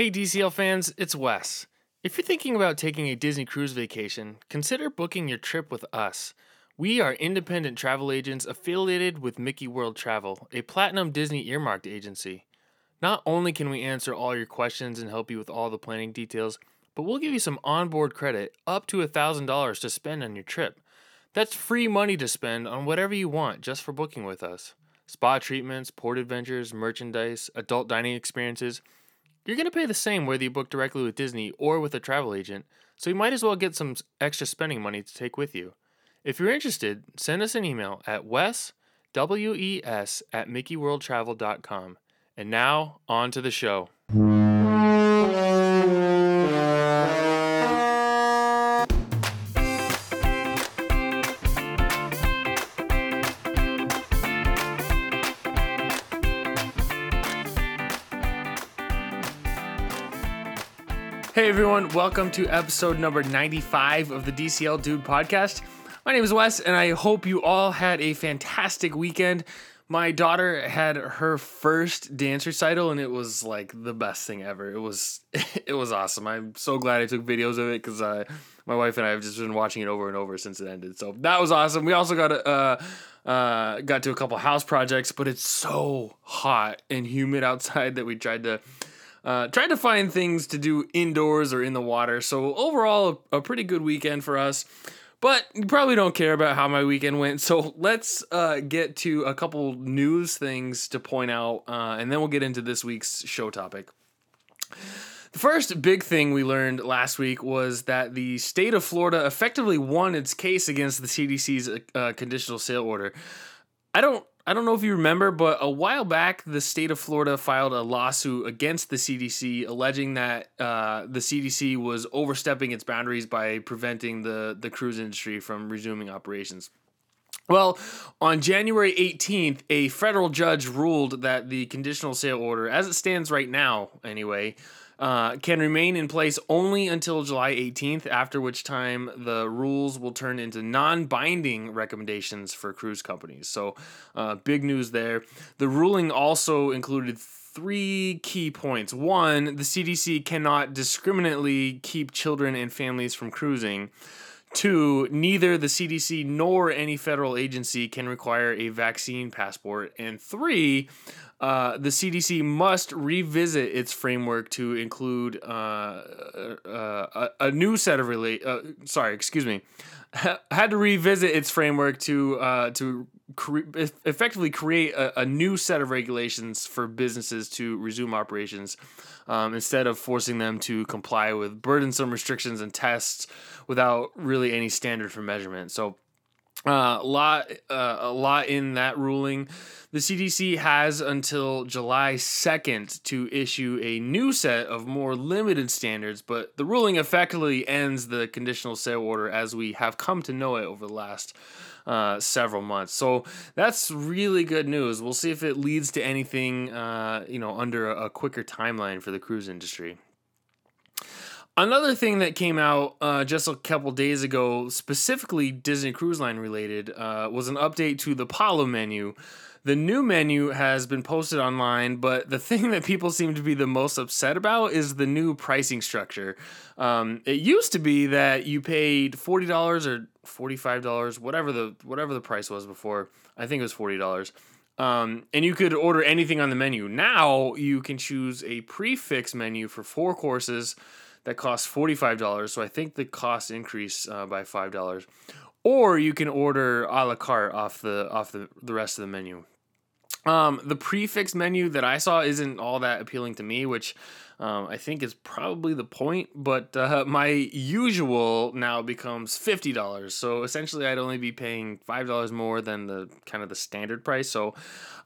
Hey, DCL fans, it's Wes. If you're thinking about taking a Disney cruise vacation, consider booking your trip with us. We are independent travel agents affiliated with Mickey World Travel, a platinum Disney earmarked agency. Not only can we answer all your questions and help you with all the planning details, but we'll give you some onboard credit up to $1,000 to spend on your trip. That's free money to spend on whatever you want just for booking with us. Spa treatments, port adventures, merchandise, adult dining experiences. You're going to pay the same whether you book directly with Disney or with a travel agent, so you might as well get some extra spending money to take with you. If you're interested, send us an email at wes, W-E-S, at mickeyworldtravel.com. And now, on to the show. Hey everyone, welcome to episode number 95 of the DCL Dude podcast. My name is Wes, and I hope you all had a fantastic weekend. My daughter had her first dance recital, and it was like the best thing ever. It was it was awesome. I'm so glad I took videos of it because uh, my wife and I have just been watching it over and over since it ended. So that was awesome. We also got uh, uh, got to a couple house projects, but it's so hot and humid outside that we tried to uh, tried to find things to do indoors or in the water. So overall, a, a pretty good weekend for us. But you probably don't care about how my weekend went. So let's uh, get to a couple news things to point out, uh, and then we'll get into this week's show topic. The first big thing we learned last week was that the state of Florida effectively won its case against the CDC's uh, conditional sail order. I don't I don't know if you remember, but a while back, the state of Florida filed a lawsuit against the CDC, alleging that uh, the CDC was overstepping its boundaries by preventing the, the cruise industry from resuming operations. Well, on January 18th, a federal judge ruled that the conditional sail order, as it stands right now anyway, uh, can remain in place only until July 18th, after which time the rules will turn into non binding recommendations for cruise companies. So, uh, big news there. The ruling also included three key points. One, the CDC cannot discriminately keep children and families from cruising. Two, neither the CDC nor any federal agency can require a vaccine passport. And three, uh, the CDC must revisit its framework to include uh, uh, a, a, new set of relate. Uh, sorry, excuse me. had to revisit its framework to uh, to cre- effectively create a, a, new set of regulations for businesses to resume operations um, instead of forcing them to comply with burdensome restrictions and tests without really any standard for measurement. So uh, a lot, uh, a lot in that ruling. The CDC has until July 2nd to issue a new set of more limited standards, but the ruling effectively ends the conditional sail order as we have come to know it over the last uh, several months. So that's really good news. We'll see if it leads to anything, uh, you know, under a, a quicker timeline for the cruise industry. Another thing that came out uh, just a couple days ago, specifically Disney Cruise Line related, uh, was an update to the Palo menu. The new menu has been posted online, but the thing that people seem to be the most upset about is the new pricing structure. Um, it used to be that you paid forty dollars or forty five dollars, whatever the whatever the price was before. I think it was forty dollars. Um, and you could order anything on the menu. Now you can choose a prix fixe menu for four courses that costs $45. So I think the cost increased uh, by $5. Or you can order a la carte off the off the, the rest of the menu. Um, the prix fixe menu that I saw isn't all that appealing to me, which um, I think is probably the point. But uh, my usual now becomes fifty dollars, so essentially I'd only be paying five dollars more than the kind of the standard price. So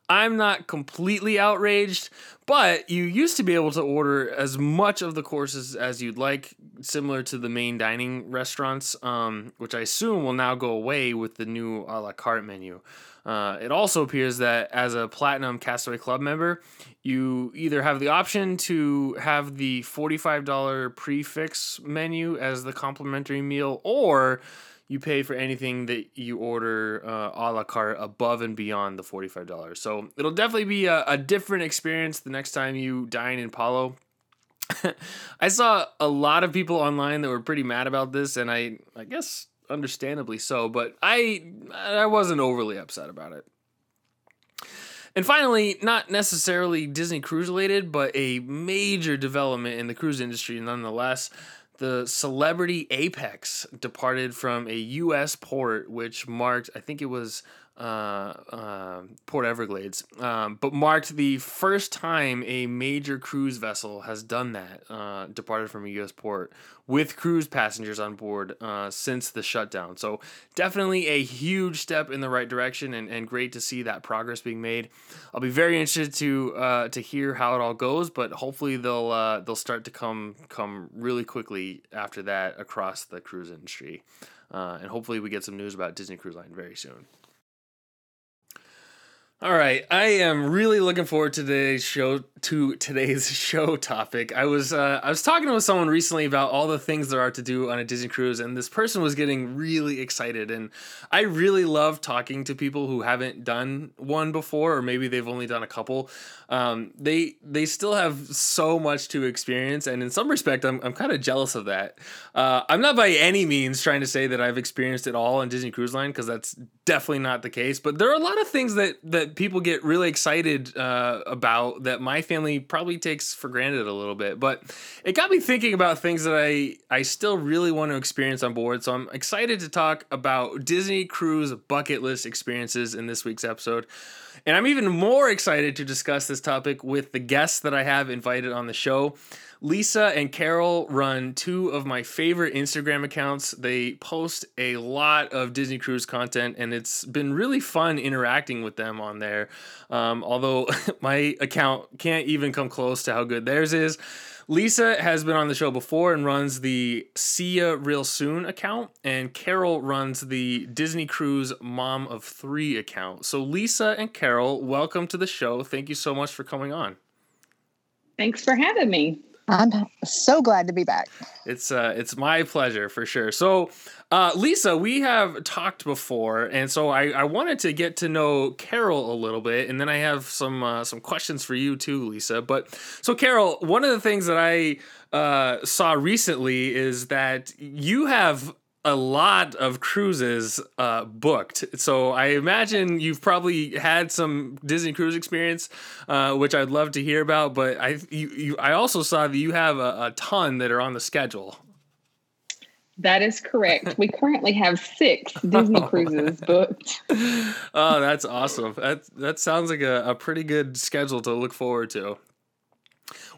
I'm not completely outraged, but you used to be able to order as much of the courses as you'd like, similar to the main dining restaurants, um, which I assume will now go away with the new a la carte menu. Uh, it also appears that as a Platinum Castaway Club member, you either have the option to have the $45 prix fixe menu as the complimentary meal, or you pay for anything that you order uh, a la carte above and beyond the $45. So it'll definitely be a, a different experience the next time you dine in Palo. I saw a lot of people online that were pretty mad about this, and I, I guess understandably so. But I, I wasn't overly upset about it. And finally, not necessarily Disney Cruise related, but a major development in the cruise industry nonetheless. The Celebrity Apex departed from a U.S. port, which marked, I think it was uh, uh, Port Everglades, um, but marked the first time a major cruise vessel has done that, uh, departed from a U.S. port with cruise passengers on board uh, since the shutdown. So, definitely a huge step in the right direction and, and great to see that progress being made. I'll be very interested to uh, to hear how it all goes, but hopefully they'll uh, they'll start to come come really quickly after that across the cruise industry. and hopefully we get some news about Disney Cruise Line very soon. All right, I am really looking forward to today's show. To today's show topic, I was uh, I was talking with someone recently about all the things there are to do on a Disney cruise, and this person was getting really excited. And I really love talking to people who haven't done one before, or maybe they've only done a couple. Um, they they still have so much to experience, and in some respect, I'm I'm kind of jealous of that. Uh, I'm not by any means trying to say that I've experienced it all on Disney Cruise Line because that's definitely not the case. But there are a lot of things that that people get really excited uh, about that my family probably takes for granted a little bit. But it got me thinking about things that I I still really want to experience on board. So I'm excited to talk about Disney cruise bucket list experiences in this week's episode. And I'm even more excited to discuss this topic with the guests that I have invited on the show. Lisa and Carol run two of my favorite Instagram accounts. They post a lot of Disney Cruise content, and it's been really fun interacting with them on there. Um, although my account can't even come close to how good theirs is. Lisa has been on the show before and runs the See Ya Real Soon account, and Carol runs the Disney Cruise Mom of Three account. So, Lisa and Carol, welcome to the show. Thank you so much for coming on. Thanks for having me. I'm so glad to be back. It's uh, it's my pleasure for sure. So, uh, Lisa, we have talked before, and so I, I wanted to get to know Carol a little bit, and then I have some uh, some questions for you too, Lisa. But so, Carol, one of the things that I uh, saw recently is that you have a lot of cruises uh, booked. So I imagine you've probably had some Disney cruise experience, uh, which I'd love to hear about. But I you, you I also saw that you have a, a ton that are on the schedule. That is correct. We currently have six Disney cruises booked. Oh, that's awesome. That that sounds like a, a pretty good schedule to look forward to.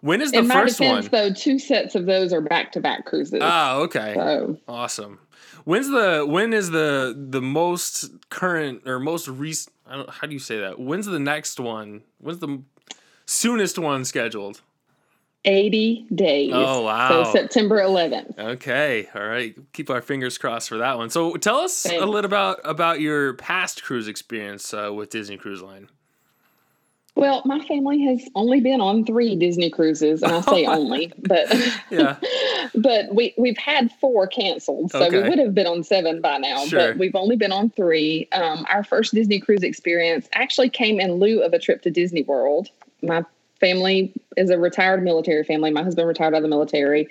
When is the In first my defense, one? though, two sets of those are back to back cruises. Ah, okay. So Awesome. When's the when is the the most current or most recent? I don't, how do you say that? When's the next one? When's the soonest one scheduled? 80 days. Oh, wow. So September 11th. Okay, all right. Keep our fingers crossed for that one. So tell us a little about about your past cruise experience uh, with Disney Cruise Line. Well, my family has only been on three Disney cruises, and I say only, but Yeah. but we we've had four canceled, so Okay. we would have been on seven by now. Sure. But we've only been on three. Um, our first Disney cruise experience actually came in lieu of a trip to Disney World. My family is a retired military family. My husband retired out of the military.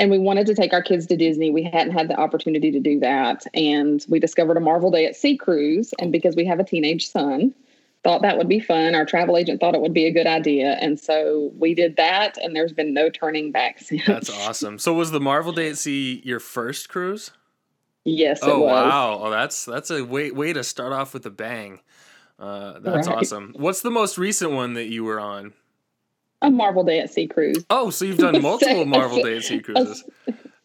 And we wanted to take our kids to Disney. We hadn't had the opportunity to do that. And we discovered a Marvel Day at Sea cruise. And because we have a teenage son, thought that would be fun. Our travel agent thought it would be a good idea. And so we did that. And there's been no turning back since. That's awesome. So was the Marvel Day at Sea your first cruise? yes, it Oh was. wow! Oh, that's that's a way way to start off with a bang. Uh, that's Right. awesome. What's the most recent one that you were on? A Marvel Day at Sea cruise. Oh, so you've done multiple Marvel Day at Sea cruises.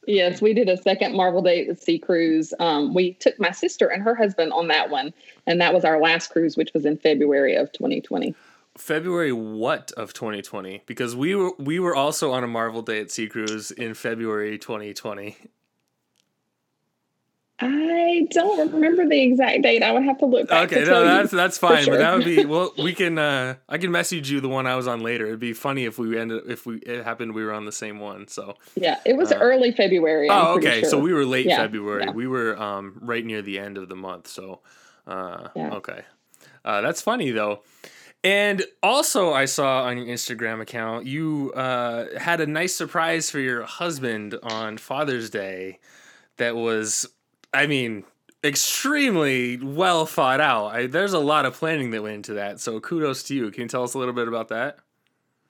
Yes, we did a second Marvel Day at Sea cruise. Um, we took my sister and her husband on that one, and that was our last cruise, which was in February of 2020. February what of 2020? Because we were we were also on a Marvel Day at Sea cruise in February 2020. I don't remember the exact date. I would have to look. Back Okay, no, tell you that's that's fine. But that would be well. We can uh I can message you the one I was on later. It'd be funny if we ended if we it happened we were on the same one. So yeah, it was Uh, early February. I'm oh, okay. So we were late Yeah, February. yeah. We were um right near the end of the month. So uh Yeah. okay, uh, that's funny though. And also, I saw on your Instagram account you uh, had a nice surprise for your husband on Father's Day. That was, I mean, extremely well thought out. I, there's a lot of planning that went into that. So kudos to you. Can you tell us a little bit about that?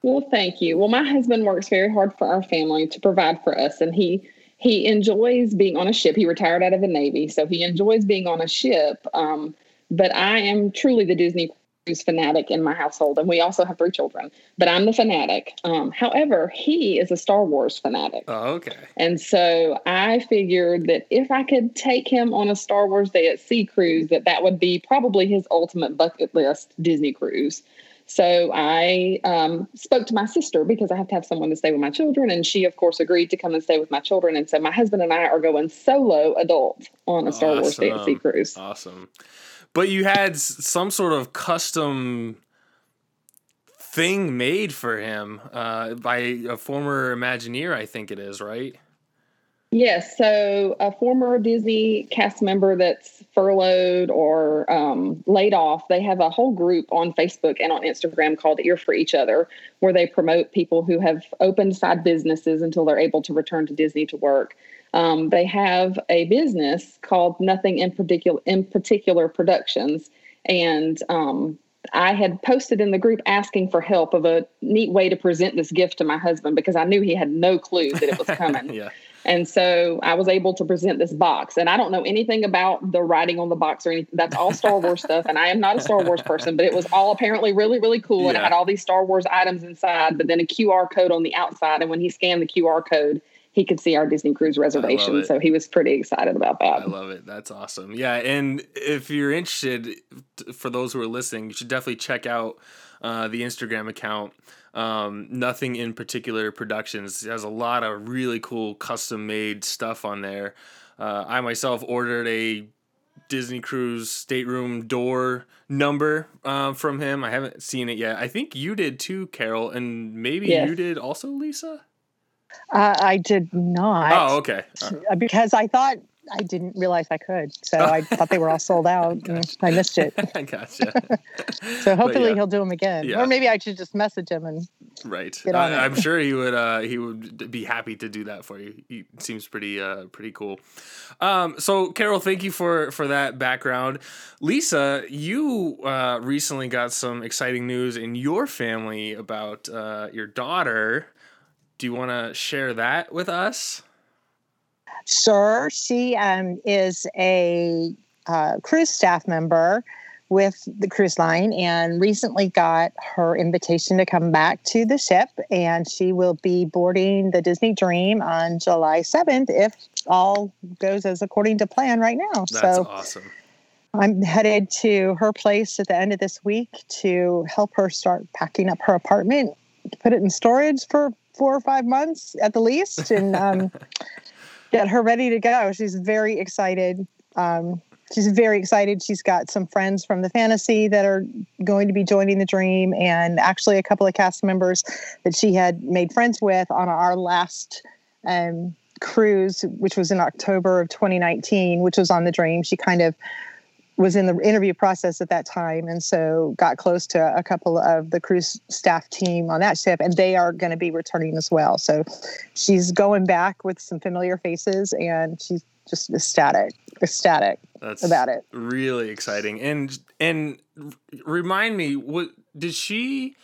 Well, thank you. Well, my husband works very hard for our family to provide for us, and he he enjoys being on a ship. He retired out of the Navy, so he enjoys being on a ship. Um, but I am truly the Disney fanatic in my household, and we also have three children. But I'm the fanatic. Um, however, he is a Star Wars fanatic. Oh, okay. And so I figured that if I could take him on a Star Wars Day at Sea cruise, that that would be probably his ultimate bucket list Disney cruise. So I um, spoke to my sister because I have to have someone to stay with my children. And she, of course, agreed to come and stay with my children. And so my husband and I are going solo adult on a Star awesome. Wars Day at Sea cruise. Awesome. But you had some sort of custom thing made for him uh, by a former Imagineer, I think it is, right? Yes. So a former Disney cast member that's furloughed or um, laid off, they have a whole group on Facebook and on Instagram called Ear for Each Other, where they promote people who have opened side businesses until they're able to return to Disney to work. Um, they have a business called Nothing in Particular in Particular Productions, and um, I had posted in the group asking for help of a neat way to present this gift to my husband because I knew he had no clue that it was coming. yeah. And so I was able to present this box. And I don't know anything about the writing on the box or anything. That's all Star Wars stuff. And I am not a Star Wars person, but it was all apparently really, really cool. Yeah. And it had all these Star Wars items inside, but then a QR code on the outside. And when he scanned the QR code, he could see our Disney cruise reservation. So he was pretty excited about that. I love it. That's awesome. Yeah. And if you're interested, for those who are listening, you should definitely check out uh, the Instagram account. Um, nothing in particular productions it has a lot of really cool custom made stuff on there. Uh, I myself ordered a Disney Cruise stateroom door number uh, from him. I haven't seen it yet. I think you did too, Carol, and maybe yes. you did also, Lisa. Uh, I did not. Oh, okay. Uh, because I thought I didn't realize I could, so I thought they were all sold out. and I missed it. I gotcha. so hopefully yeah. he'll do them again, yeah. or maybe I should just message him and right. I, am sure he would. Uh, he would be happy to do that for you. He seems pretty uh, pretty cool. Um, so Carol, thank you for for that background. Lisa, you uh, recently got some exciting news in your family about uh, your daughter. Do you want to share that with us? Sure. She um, is a uh, cruise staff member with the cruise line and recently got her invitation to come back to the ship. And she will be boarding the Disney Dream on July 7th if all goes as according to plan right now. That's so awesome. I'm headed to her place at the end of this week to help her start packing up her apartment, to put it in storage for four or five months at the least. And um, get her ready to go. She's very excited. Um, she's very excited. She's got some friends from the fantasy that are going to be joining the dream, and actually a couple of cast members that she had made friends with on our last um, cruise, which was in October of 2019, which was on the dream. She kind of was in the interview process at that time and so got close to a couple of the cruise staff team on that ship and they are going to be returning as well. So she's going back with some familiar faces and she's just ecstatic ecstatic That's about it. really exciting. And and remind me what did she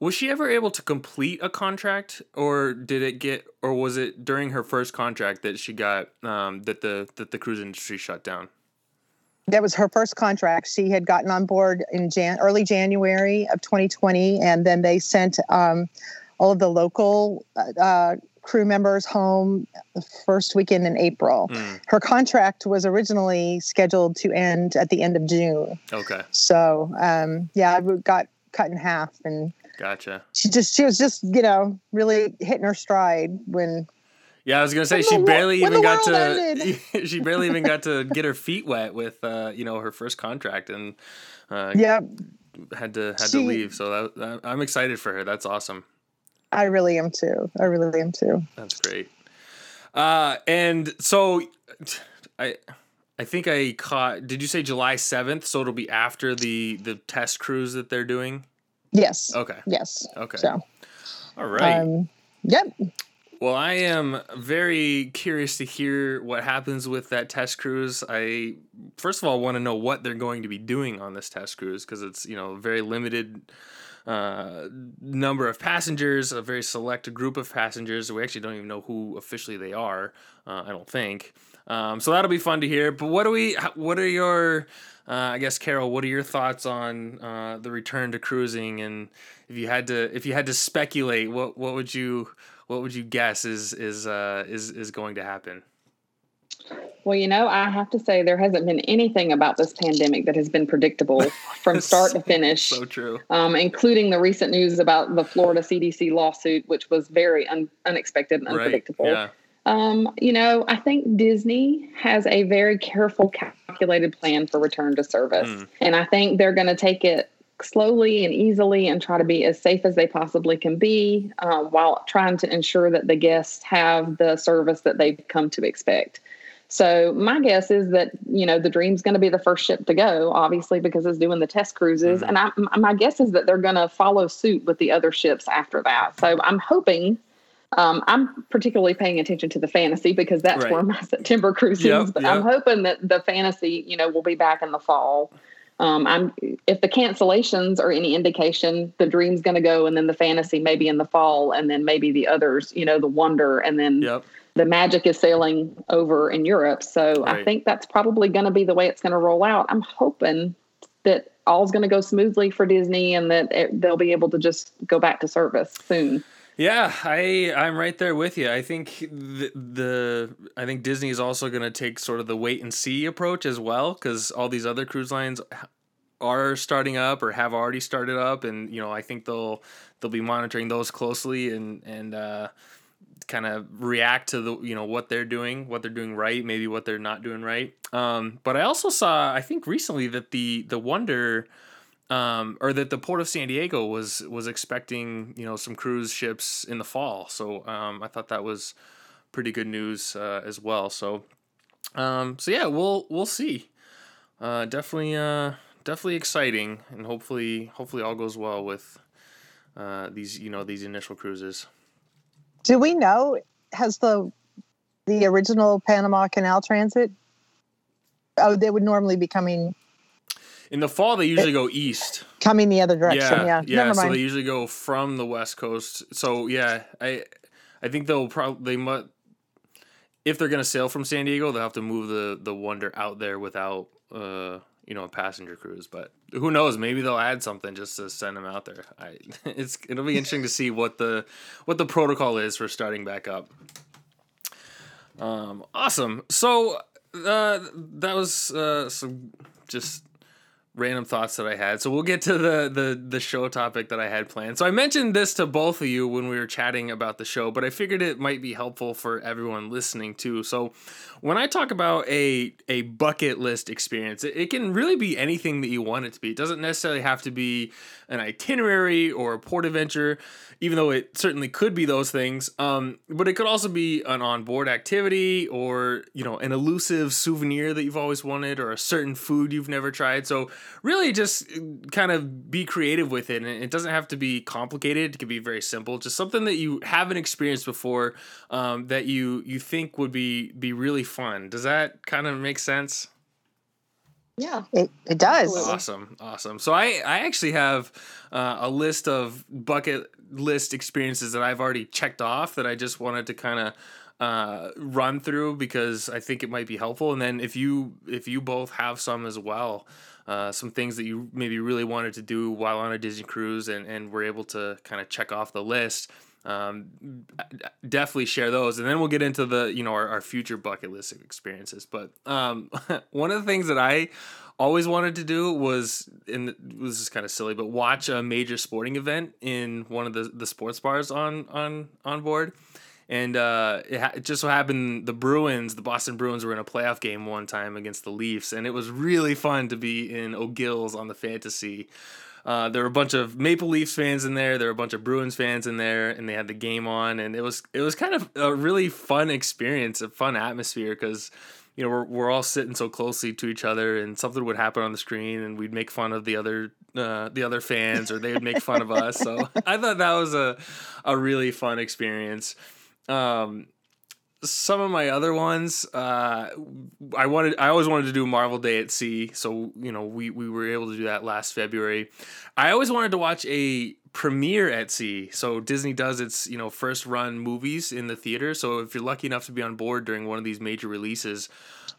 was she ever able to complete a contract or did it get or was it during her first contract that she got um, that the that the cruise industry shut down that was her first contract. She had gotten on board in Jan- early January of 2020, and then they sent um, all of the local uh, crew members home the first weekend in April. Mm. Her contract was originally scheduled to end at the end of June. Okay. So um, yeah, I got cut in half, and gotcha. She just she was just you know really hitting her stride when yeah, I was gonna say when she the, barely even got to she barely even got to get her feet wet with uh, you know her first contract and uh, yeah had to had she, to leave. So that, that, I'm excited for her. That's awesome. I really am too. I really am too. That's great. Uh, and so I I think I caught. Did you say July seventh? So it'll be after the the test cruise that they're doing. Yes. Okay. Yes. Okay. So, All right. um, yep. Well, I am very curious to hear what happens with that test cruise. I first of all want to know what they're going to be doing on this test cruise because it's you know a very limited uh, number of passengers, a very select group of passengers. We actually don't even know who officially they are. Uh, I don't think. Um, so that'll be fun to hear. But what do we? What are your? Uh, I guess Carol, what are your thoughts on uh, the return to cruising? And if you had to, if you had to speculate, what what would you what would you guess is is uh, is is going to happen? Well, you know, I have to say there hasn't been anything about this pandemic that has been predictable from start to finish. So true. Um, including the recent news about the Florida CDC lawsuit, which was very un- unexpected and unpredictable. Right. Yeah. Um, you know, I think Disney has a very careful, calculated plan for return to service. Mm. And I think they're going to take it slowly and easily and try to be as safe as they possibly can be uh, while trying to ensure that the guests have the service that they've come to expect. So my guess is that you know the Dream's going to be the first ship to go, obviously because it's doing the test cruises, Mhm. and I, my guess is that they're going to follow suit with the other ships after that. So I'm hoping. Um, I'm particularly paying attention to the fantasy because that's Right. where my September cruise Yep, is. But yep. I'm hoping that the fantasy, you know, will be back in the fall. Um, I'm if the cancellations are any indication, the Dream's going to go, and then the fantasy maybe in the fall, and then maybe the others, you know, the Wonder, and then Yep. the magic is sailing over in Europe. So Right. I think that's probably going to be the way it's going to roll out. I'm hoping that all's going to go smoothly for Disney and that it, they'll be able to just go back to service soon. Yeah, I I'm right there with you. I think the, the I think Disney is also going to take sort of the wait and see approach as well because all these other cruise lines are starting up or have already started up, and you know I think they'll they'll be monitoring those closely and and uh, kind of react to the you know what they're doing, what they're doing right, maybe what they're not doing right. Um, but I also saw I think recently that the the Wonder um, or that the port of San Diego was was expecting you know some cruise ships in the fall. So um, I thought that was pretty good news uh, as well. So um, so yeah, we'll we'll see. Uh, definitely uh, definitely exciting, and hopefully hopefully all goes well with uh, these you know these initial cruises. Do we know has the the original Panama Canal Transit? Oh, they would normally be coming In the fall, they usually go east. coming the other direction. Yeah, Yeah, yeah. never so they usually go from the west coast. So yeah, I I think they'll probably they might if they're gonna sail from San Diego, they'll have to move the the Wonder out there without uh you know a passenger cruise. But who knows? Maybe they'll add something just to send them out there. I it's it'll be interesting to see what the what the protocol is for starting back up. Um, awesome. So uh, that was uh, some just random thoughts that I had. So we'll get to the the the show topic that I had planned. So I mentioned this to both of you when we were chatting about the show, but I figured it might be helpful for everyone listening too. So when I talk about a a bucket list experience, it, it can really be anything that you want it to be. It doesn't necessarily have to be an itinerary or a port adventure, even though it certainly could be those things. Um, but it could also be an onboard activity or you know an elusive souvenir that you've always wanted or a certain food you've never tried. So really, just uh, kind of be creative with it, and it doesn't have to be complicated. It can be very simple, just something that you haven't experienced before um, that you you think would be be really fun. Does that kind of make sense? Yeah. It, it does. Awesome, awesome. So I I actually have uh, a list of bucket list experiences that I've already checked off that I just wanted to kind of uh, run through because I think it might be helpful. And then if you if you both have some as well, uh, some things that you maybe really wanted to do while on a Disney cruise and and were able to kind of check off the list. Um, definitely share those, and then we'll get into the you know our, our future bucket list experiences. But um, one of the things that I always wanted to do was and this is kind of silly but watch a major sporting event in one of the, the sports bars on on on board and uh, it, ha- it just so happened the Bruins, the Boston Bruins, were in a playoff game one time against the Leafs, and it was really fun to be in O'Gill's on the Fantasy uh, there were a bunch of Maple Leafs fans in there. There were a bunch of Bruins fans in there, and they had the game on, and it was it was kind of a really fun experience, a fun atmosphere because you know we're we're all sitting so closely to each other, and something would happen on the screen, and we'd make fun of the other uh, the other fans, or they would make fun of us. So I thought that was a a really fun experience. Um, some of my other ones, uh, I wanted, I always wanted to do Marvel Day at Sea, so you know we we were able to do that last February. I always wanted to watch a premiere at sea. So Disney does its you know first run movies in the theater. So if you're lucky enough to be on board during one of these major releases,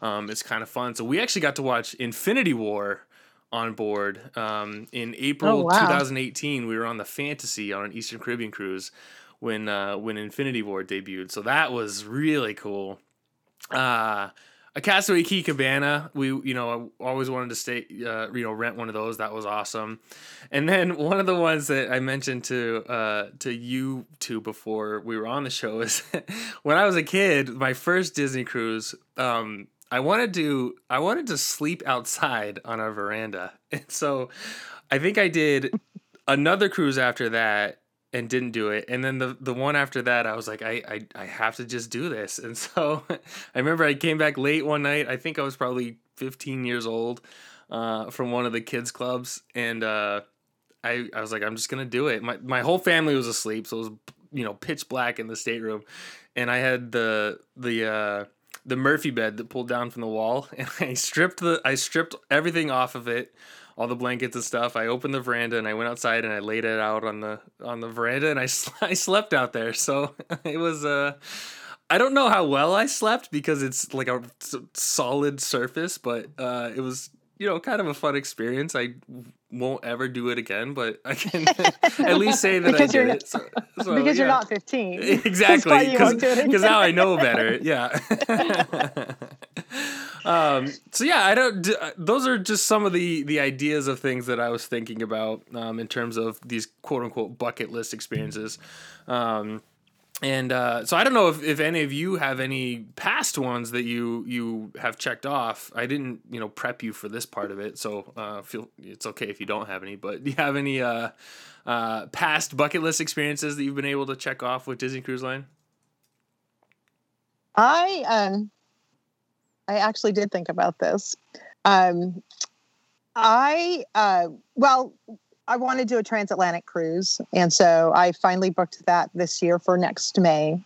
um, it's kind of fun. So we actually got to watch Infinity War on board um, in April Oh, wow. 2018. We were on the Fantasy on an Eastern Caribbean cruise when uh, when Infinity War debuted. So that was really cool. Uh, a Castaway Cay Cabana. We you know always wanted to stay uh, you know rent one of those. That was awesome. And then one of the ones that I mentioned to uh, to you two before we were on the show is when I was a kid. My first Disney cruise. Um, I wanted to I wanted to sleep outside on our veranda, and so I think I did another cruise after that and didn't do it. And then the the one after that, I was like, I I, I have to just do this. And so I remember I came back late one night. I think I was probably 15 years old uh, from one of the kids clubs, and uh, I I was like, I'm just gonna do it. My my whole family was asleep, so it was you know pitch black in the stateroom, and I had the the. Uh, the Murphy bed that pulled down from the wall, and I stripped the I stripped everything off of it, all the blankets and stuff. I opened the veranda and I went outside and I laid it out on the on the veranda and I I slept out there. So it was uh I don't know how well I slept because it's like a solid surface, but uh it was you know kind of a fun experience. I won't ever do it again, but I can at least say that Because I you're did it. So, so, because you're not 15. exactly why you won't do it because now I know better. Yeah. Um, so yeah, I don't. uh, Those are just some of the the ideas of things that I was thinking about um, in terms of these quote unquote bucket list experiences. Um, and uh, so I don't know if, if any of you have any past ones that you you have checked off. I didn't you know prep you for this part of it, so uh, feel it's okay if you don't have any. But do you have any uh, uh, past bucket list experiences that you've been able to check off with Disney Cruise Line? I um I actually did think about this. Um I uh well I want to do a transatlantic cruise and so I finally booked that this year for next May.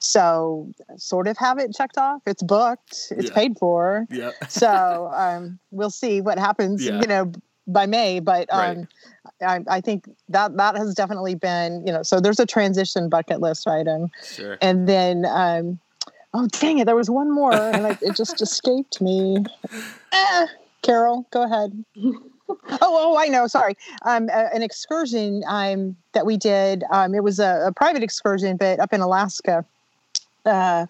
So sort of have it checked off. It's booked. It's Yeah. paid for. Yeah. So um we'll see what happens, Yeah. you know, by May, but Right. um I, I think that that has definitely been, you know, so there's a transition bucket list item Sure. and then um oh dang it there was one more and I, it just escaped me. Eh, carol go ahead. Oh oh i know sorry. Um a- an excursion um that we did um it was a, a private excursion but up in alaska uh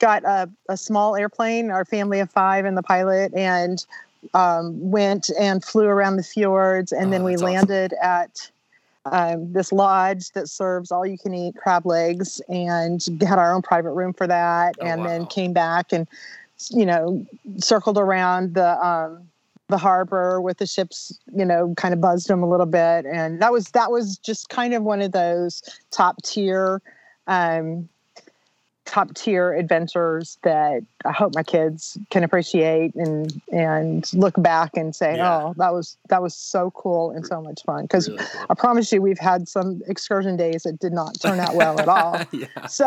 got a, a small airplane our family of five and the pilot and um, went and flew around the fjords and Oh, then we that's awesome. landed at um, this lodge that serves all you can eat crab legs and had our own private room for that Oh, and wow. then came back and you know circled around the um, the harbor with the ships you know kind of buzzed them a little bit and that was that was just kind of one of those top tier um, top tier adventures that I hope my kids can appreciate and and look back and say, Yeah. oh, that was that was so cool and so much fun. Because Really cool. I promise you, we've had some excursion days that did not turn out well at all. yeah. So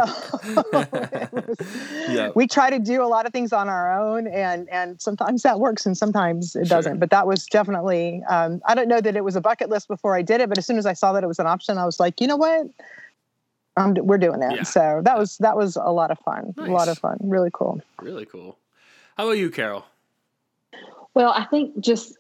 was- Yeah. we try to do a lot of things on our own, and and sometimes that works, and sometimes it Sure. doesn't. But that was definitely um, I don't know that it was a bucket list before I did it, but as soon as I saw that it was an option, I was like, you know what, um, we're doing it. Yeah. So that was that was a lot of fun, a lot of fun, really cool. Really cool. How about you, Carol? Well, I think just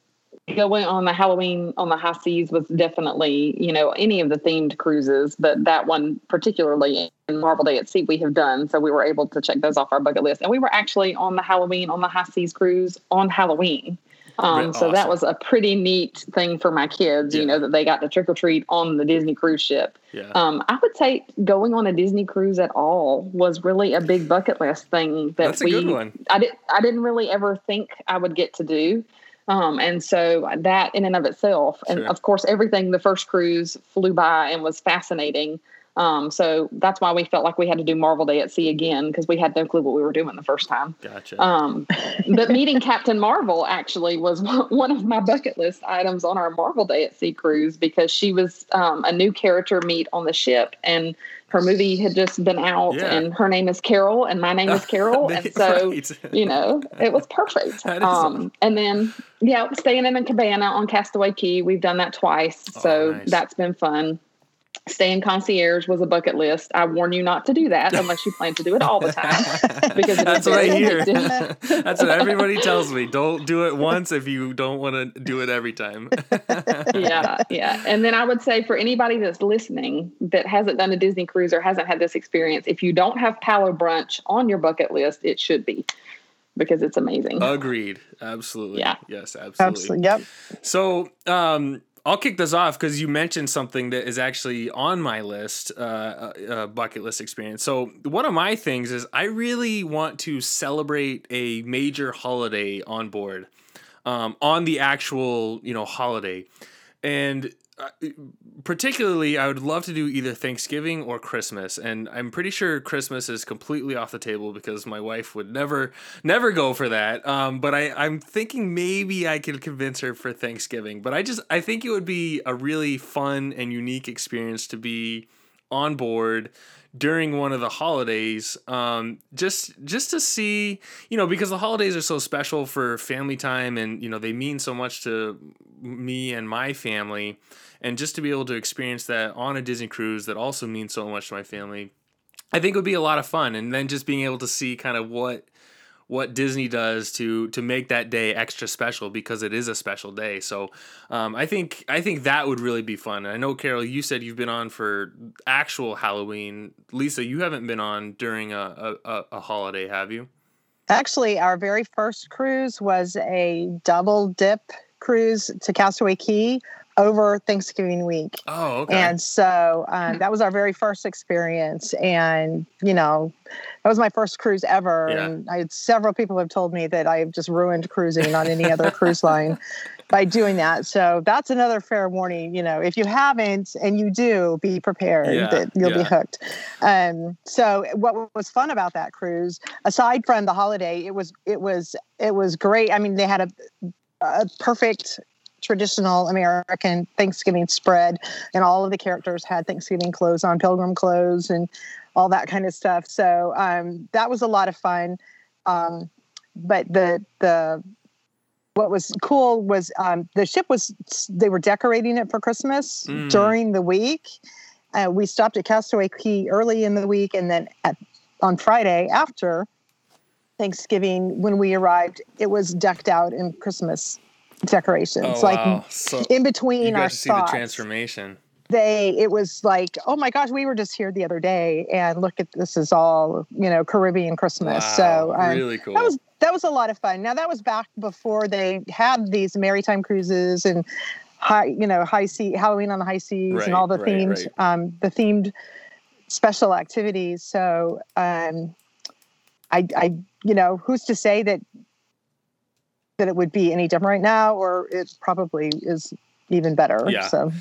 going on the Halloween on the high seas was definitely, you know, any of the themed cruises, but that one particularly in Marvel Day at Sea we have done. So we were able to check those off our bucket list. And we were actually on the Halloween on the high seas cruise on Halloween. Um, Re- So that was a pretty neat thing for my kids, Yeah. you know, that they got to trick or treat on the Disney cruise ship. Yeah. Um, I would say going on a Disney cruise at all was really a big bucket list thing that That's a we good one. I did I didn't really ever think I would get to do. Um, and so that in and of itself, and Sure. of course, everything the first cruise flew by and was fascinating. Um, so that's why we felt like we had to do Marvel Day at Sea again because we had no clue what we were doing the first time. Gotcha. Um, but meeting Captain Marvel actually was one of my bucket list items on our Marvel Day at Sea cruise because she was um, a new character meet on the ship and her movie had just been out Yeah. and her name is Carol and my name is Carol and so Right. you know it was perfect. Um, and then yeah, staying in a cabana on Castaway Cay, we've done that twice, so Oh, nice. that's been fun. Staying concierge was a bucket list. I warn you not to do that unless you plan to do it all the time. because that's what I hear. that's what everybody tells me. Don't do it once if you don't want to do it every time. yeah, yeah. And then I would say for anybody that's listening that hasn't done a Disney cruise or hasn't had this experience, if you don't have Palo Brunch on your bucket list, it should be because it's amazing. Agreed. Absolutely. Yeah. Yes, absolutely. Absolutely. Yep. So, um, I'll kick this off because you mentioned something that is actually on my list, uh, uh, uh, bucket list experience. So, one of my things is I really want to celebrate a major holiday on board, um, on the actual you know holiday, and uh, particularly I would love to do either Thanksgiving or Christmas. And I'm pretty sure Christmas is completely off the table because my wife would never never go for that. Um, but I, I'm thinking maybe I could convince her for Thanksgiving. But I just I think it would be a really fun and unique experience to be on board during one of the holidays um, just just to see you know because the holidays are so special for family time and you know they mean so much to me and my family and just to be able to experience that on a disney cruise that also means so much to my family i think would be a lot of fun and then just being able to see kind of what what Disney does to to make that day extra special because it is a special day. So um, I think I think that would really be fun. And I know Carol, you said you've been on for actual Halloween. Lisa, you haven't been on during a a, a holiday, have you? Actually, our very first cruise was a double dip cruise to Castaway Cay over Thanksgiving week. Oh, okay. And so um, that was our very first experience. And, you know, that was my first cruise ever. Yeah. And I had several people have told me that I've just ruined cruising on any other cruise line by doing that. So that's another fair warning. You know, if you haven't and you do, be prepared Yeah, that you'll yeah. be hooked. Um, so what was fun about that cruise, aside from the holiday, it was it was it was great. I mean, they had a, a perfect traditional American Thanksgiving spread, and all of the characters had Thanksgiving clothes on, pilgrim clothes, and all that kind of stuff. So um, that was a lot of fun. Um, but the the what was cool was um, the ship was they were decorating it for Christmas Mm. during the week. Uh, we stopped at Castaway Cay early in the week, and then at, on Friday after Thanksgiving, when we arrived, it was decked out in Christmas decorations. oh, like wow. So in between our see the transformation. they it was like, oh my gosh, we were just here the other day, and look at this is all you know Caribbean Christmas. Wow, So um, really cool. that was that was a lot of fun. Now that was back before they had these Merrytime cruises and high, you know, high sea Halloween on the high seas Right, and all the right, themed, right. um, the themed special activities. So, um, I, I, you know, who's to say that that it would be any different right now, or it probably is even better. Yeah. So,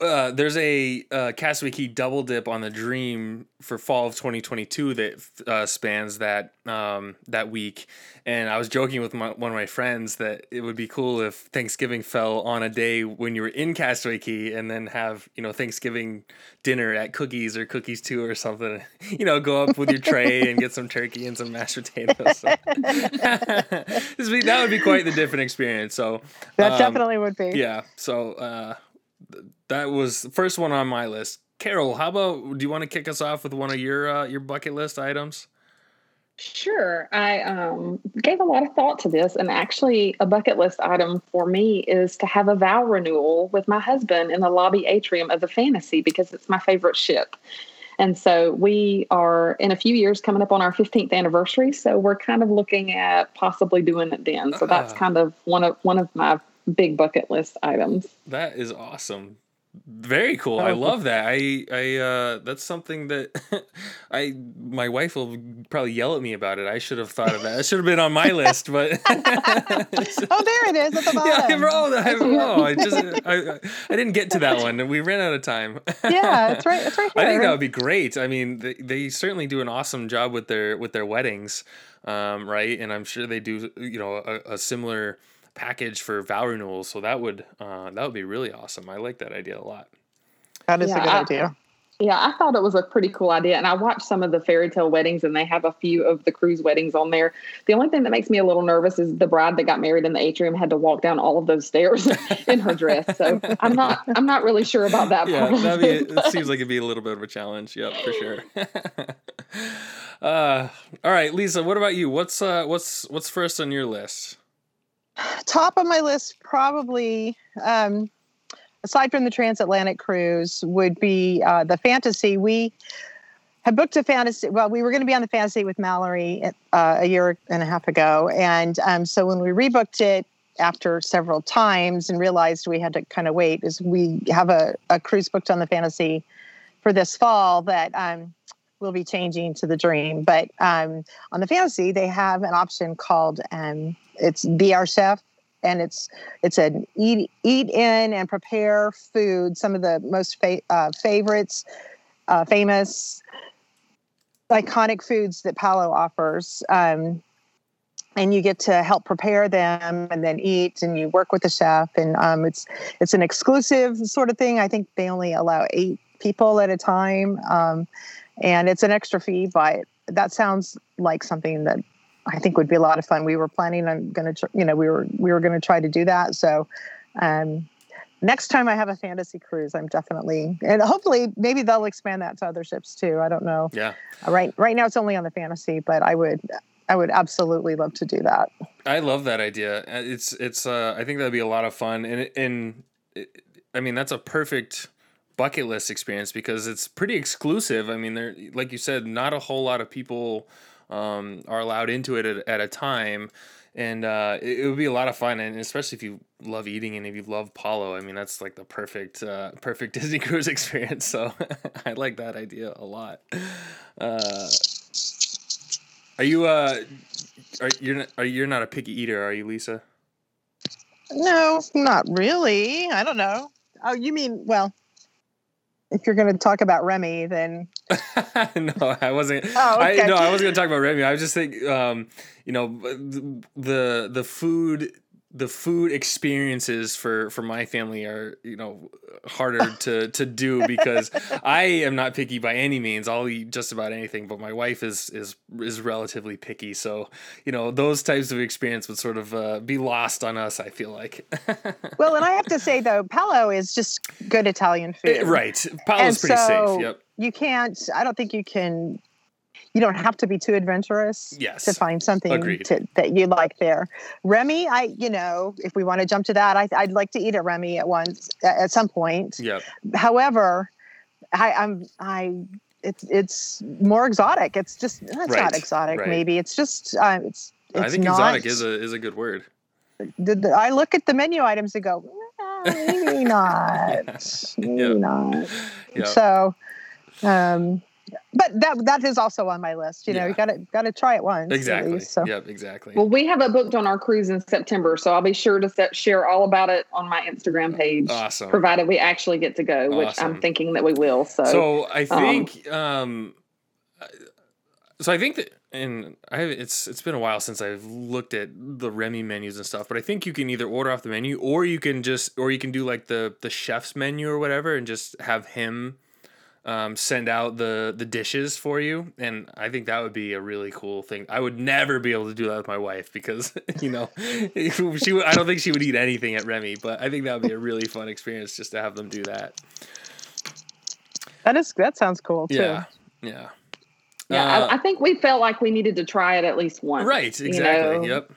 uh, there's a uh, Castaway Cay double dip on the Dream for fall of 2022 that uh, spans that um, that week, and I was joking with my, one of my friends that it would be cool if Thanksgiving fell on a day when you were in Castaway Cay, and then have you know Thanksgiving dinner at Cookies or Cookie's Too or something. You know, go up with your tray and get some turkey and some mashed potatoes. So- This would be- that would be quite the different experience. So that um, definitely would be. yeah. So uh, that was the first one on my list. Carol, how about do you want to kick us off with one of your uh, your bucket list items? Sure. I um, gave a lot of thought to this, and actually, a bucket list item for me is to have a vow renewal with my husband in the lobby atrium of the Fantasy because it's my favorite ship. And so we are in a few years coming up on our 15th anniversary. So we're kind of looking at possibly doing it then. So that's Ah. kind of one of one of my big bucket list items. That is awesome. Very cool. I love that. I I uh that's something that I my wife will probably yell at me about it. I should have thought of that. It should have been on my list, but oh, there it is at the yeah, I bottom. wrote I, oh, I just I, I didn't get to that one. We ran out of time. yeah, it's right. It's right here. I think that would be great. I mean, they, they certainly do an awesome job with their with their weddings, um, right? And I'm sure they do, you know, a, a similar package for vow renewals. So that would uh, that would be really awesome. I like that idea a lot. that is Yeah, a good I- idea. Yeah, I thought it was a pretty cool idea. And I watched some of the fairy tale weddings and they have a few of the cruise weddings on there. The only thing that makes me a little nervous is the bride that got married in the atrium had to walk down all of those stairs in her dress. So I'm not I'm not really sure about that Yeah, part. that'd be. it, It seems like it'd be a little bit of a challenge. Yep, for sure. uh, all right, Lisa. What about you? What's uh, what's what's first on your list? Top of my list probably um, aside from the transatlantic cruise would be uh, the fantasy. We had booked a fantasy well we were going to be on the fantasy with mallory uh, a year and a half ago. And um, so when we rebooked it after several times and realized we had to kind of wait is we have a, a cruise booked on the fantasy for this fall that um, will be changing to the dream. But um, on the fantasy they have an option called um, it's be our chef and it's it's an eat eat in and prepare food some of the most fa- uh, favorites uh, famous iconic foods that palo offers um, and you get to help prepare them and then eat and you work with the chef and um, it's it's an exclusive sort of thing. I think they only allow eight people at a time um, and it's an extra fee but that sounds like something that I think would be a lot of fun. We were planning on going to, you know, we were we were going to try to do that. So, um, next time I have a fantasy cruise, I'm definitely and hopefully maybe they'll expand that to other ships too. I don't know. Yeah, Uh, Right right now it's only on the fantasy, but I would I would absolutely love to do that. I love that idea. Uh, It's it's. Uh, I think that'd be a lot of fun, and and it, I mean that's a perfect bucket list experience because it's pretty exclusive. I mean, there, like you said, not a whole lot of people um, are allowed into it at, at a time, and uh, it, it would be a lot of fun. And especially if you love eating and if you love Palo, I mean, that's like the perfect uh, perfect Disney cruise experience. So I like that idea a lot. Uh, are you uh, are you're not, are you're not a picky eater, are you, Lisa? No, not really. I don't know. Oh, you mean well? If you're going to talk about Remy, then no, I wasn't. Oh, okay. I no, I wasn't gonna talk about Remy. I was just thinking, um, you know, the the food the food experiences for for my family are you know harder to to do because I am not picky by any means. I'll eat just about anything, but my wife is is is relatively picky. So you know those types of experience would sort of uh, be lost on us. I feel like. well, and I have to say though, Palo is just good Italian food. right, Palo's And pretty so- safe. Yep. you can't i don't think you can you don't have to be too adventurous Yes. to find something to, that you like there remy i you know if we want to jump to that I, i'd like to eat at remy at once at some point Yep. however i i'm i it's it's more exotic it's just it's Right, not exotic right. maybe it's just uh, it's it's I think not, exotic is a is a good word. the, the- i look at the menu items and go "Eh, maybe not maybe Yeah. not Yeah. so, um, but that that is also on my list. You know, Yeah. you got to got to try it once. Exactly. least, so. Yep. Exactly. Well, we have it booked on our cruise in September, so I'll be sure to set, share all about it on my Instagram page, Awesome. provided we actually get to go, which Awesome. I'm thinking that we will. So, So I um, think, um, so I think that, and I it's it's been a while since I've looked at the Remy menus and stuff, but I think you can either order off the menu or you can just or you can do like the the chef's menu or whatever and just have him um, send out the the dishes for you, and I think that would be a really cool thing. I would never be able to do that with my wife because you know she would- I don't think she would eat anything at Remy, but I think that would be a really fun experience just to have them do that. that is that sounds cool too. Yeah, yeah. yeah, Uh, I, I think we felt like we needed to try it at least once. Right, you exactly. know? Yep.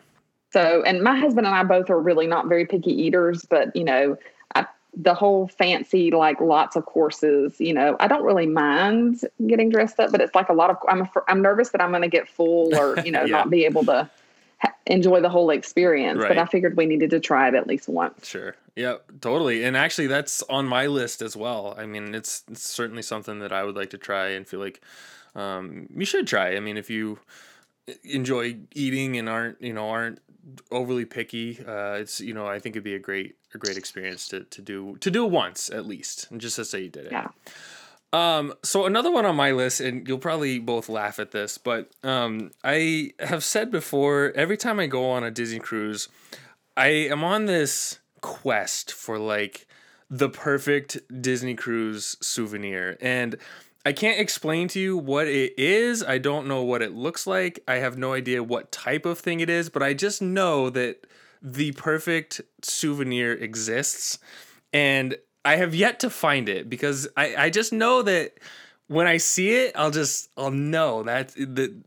So, and my husband and I both are really not very picky eaters, but you know, I, the whole fancy, like lots of courses, you know, I don't really mind getting dressed up, but it's like a lot of, I'm, I'm nervous that I'm going to get full or, you know, Yeah. not be able to ha- enjoy the whole experience. Right. But I figured we needed to try it at least once. Sure. Yeah, totally. And actually, that's on my list as well. I mean, it's, it's certainly something that I would like to try and feel like um, you should try. I mean, if you enjoy eating and aren't you know aren't overly picky, uh, it's you know I think it'd be a great a great experience to to do to do it once at least, and just to say you did it. Yeah. Um, so another one on my list, and you'll probably both laugh at this, but um, I have said before, every time I go on a Disney cruise, I am on this quest for like the perfect Disney cruise souvenir. And I can't explain to you what it is. I don't know what it looks like. I have no idea what type of thing it is, but I just know that the perfect souvenir exists. And I have yet to find it because I, I just know that when I see it, I'll just I'll know that's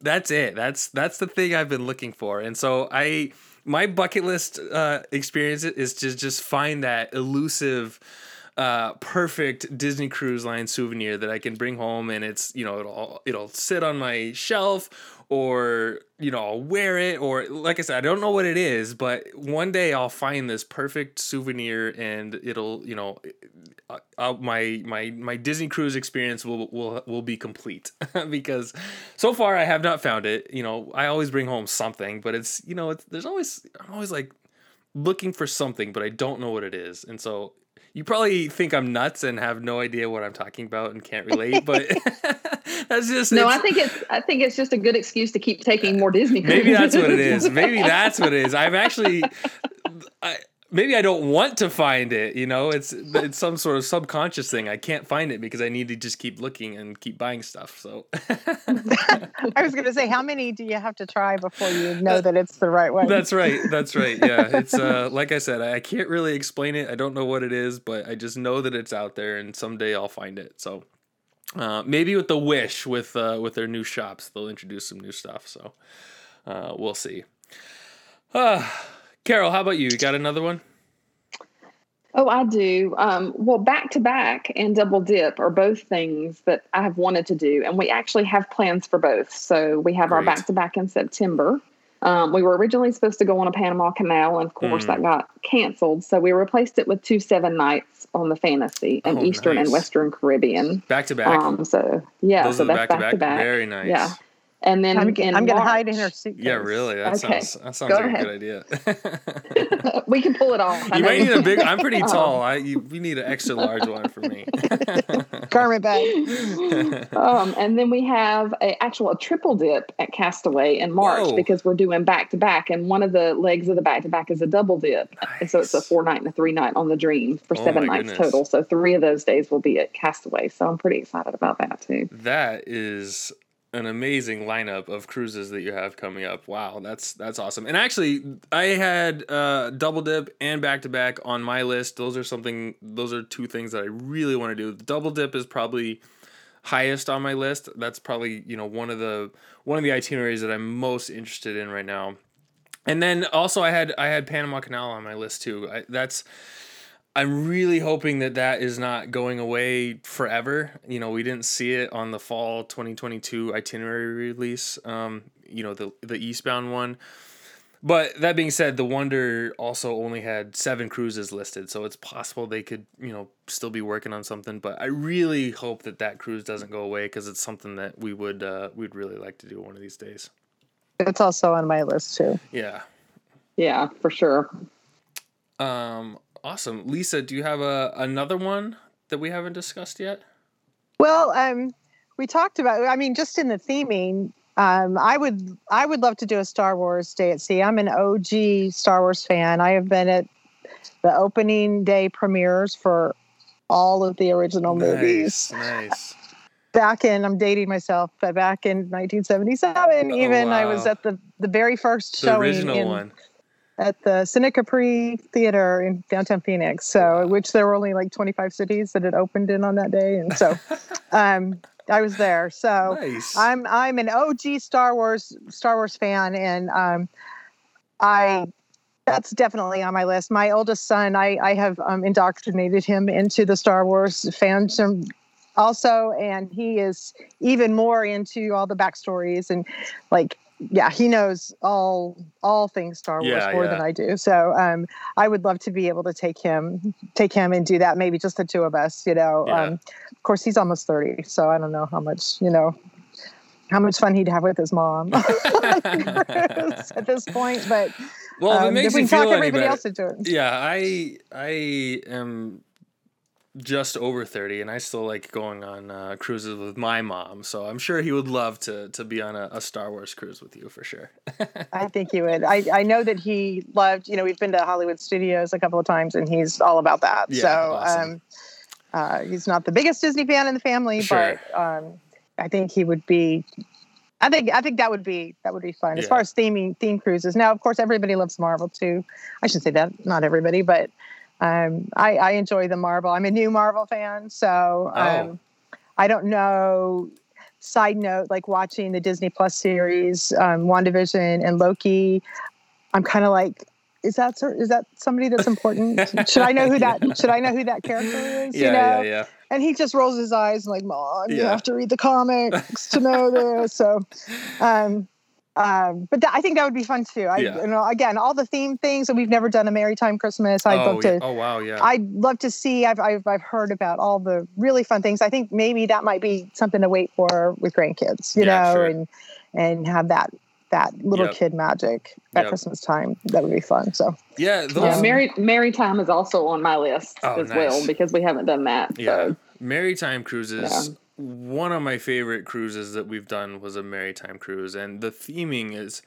that's it. That's that's the thing I've been looking for. And so I my bucket list uh, experience is to just find that elusive uh, perfect Disney Cruise Line souvenir that I can bring home, and it's you know it'll it'll sit on my shelf, or you know I'll wear it, or like I said, I don't know what it is, but one day I'll find this perfect souvenir, and it'll you know, uh, uh my my my Disney cruise experience will will will be complete because so far I have not found it. You know, I always bring home something, but it's you know it's, there's always I'm always like looking for something, but I don't know what it is, and so you probably think I'm nuts and have no idea what I'm talking about and can't relate, but that's just no. I think it's I think it's just a good excuse to keep taking more Disney. Maybe that's what it is. Maybe that's what it is. I've actually, I, maybe I don't want to find it. You know, it's it's some sort of subconscious thing. I can't find it because I need to just keep looking and keep buying stuff. So I was going to say, how many do you have to try before you know that it's the right one? That's right. That's right. Yeah, it's uh, like I said, I can't really explain it. I don't know what it is, but I just know that it's out there, and someday I'll find it. So. Uh, maybe with the wish with uh, with their new shops they'll introduce some new stuff so uh, we'll see uh, Carol, how about you? You got another one? Oh, I do. Um, well, back to back and double dip are both things that I have wanted to do, and we actually have plans for both. So we have Great. our back to back in September. Um, we were originally supposed to go on a Panama Canal, and of course mm. that got canceled. So we replaced it with two seven nights on the Fantasy and oh, Eastern nice. and Western Caribbean. Back to back. Um, so yeah, Those so that's back to back. Very nice. Yeah. And then I'm, I'm going to hide in her suitcase. Yeah, really. That okay. sounds that sounds Go like ahead. a good idea. we can pull it off. you might need a big. I'm pretty tall. I you, we need an extra large one for me. Garment bag. um, and then we have a actual a triple dip at Castaway in March Whoa. because we're doing back to back, and one of the legs of the back to back is a double dip, nice. so it's a four night and a three night on the Dream for oh seven nights goodness. total. So three of those days will be at Castaway. So I'm pretty excited about that too. That is an amazing lineup of cruises that you have coming up. Wow, that's that's awesome. And actually, I had uh, double dip and back to back on my list. Those are something. Those are two things that I really want to do. The double dip is probably highest on my list. That's probably you know one of the one of the itineraries that I'm most interested in right now. And then also I had I had Panama Canal on my list too. I, that's I'm really hoping that that is not going away forever. You know, we didn't see it on the fall 2022 itinerary release. Um, you know, the the eastbound one. But that being said, the Wonder also only had seven cruises listed, so it's possible they could, you know, still be working on something. But I really hope that that cruise doesn't go away because it's something that we would uh, we'd really like to do one of these days. It's also on my list too. Yeah. Yeah, for sure. Um, Awesome. Lisa, do you have a another one that we haven't discussed yet? Well, um, we talked about I mean, just in the theming, um, I would I would love to do a Star Wars Day at Sea. I'm an OG Star Wars fan. I have been at the opening day premieres for all of the original nice, movies. Nice. Back in, I'm dating myself, but back in 1977, even wow. I was at the the very first the showing. Original in, one at the Cine Capri Theater in downtown Phoenix. So, which there were only like 25 cities that had opened in on that day, and so um, I was there. So nice. I'm I'm an OG Star Wars Star Wars fan, and um, I that's definitely on my list. My oldest son, I I have um, indoctrinated him into the Star Wars fandom also, and he is even more into all the backstories and like yeah, he knows all all things Star Wars Yeah, more yeah. than I do. So um, I would love to be able to take him take him and do that. Maybe just the two of us. You know, Yeah. um, of course he's almost thirty, so I don't know how much you know how much fun he'd have with his mom at this point. But well, if um, if we can talk everybody better, else into it. yeah, I I am just over 30 and I still like going on uh, cruises with my mom. So I'm sure he would love to to be on a, a Star Wars cruise with you for sure. I think he would. I, I know that he loved, you know, we've been to Hollywood studios a couple of times and he's all about that. Yeah, so awesome. um, uh, he's not the biggest Disney fan in the family, Sure. but um, I think he would be. I think I think that would be that would be fun as far as theming theme cruises. Now, of course, everybody loves Marvel too. I should say that not everybody, but um, I, I enjoy the Marvel. I'm a new Marvel fan, so Oh. um, I don't know. Side note, like watching the Disney Plus series, um, WandaVision and Loki, I'm kind of like, is that is that somebody that's important? should I know who that should I know who that character is? yeah, you know? yeah, yeah. And he just rolls his eyes and like, Mom, you have to read the comics to know this. So, um, um, but that, I think that would be fun too. I, Yeah. you know, again, all the theme things, and we've never done a Merrytime Christmas. I'd oh, love yeah. to. oh wow, yeah. I'd love to see. I've, I've I've heard about all the really fun things. I think maybe that might be something to wait for with grandkids, you Yeah, know, sure. and and have that that little Yep. kid magic at Yep. Christmas time. That would be fun. So yeah, those Yeah, Mary Merrytime is also on my list Oh, as nice. well because we haven't done that. Yeah. So Merrytime cruises. One of my favorite cruises that we've done was a Merrytime cruise, and the theming is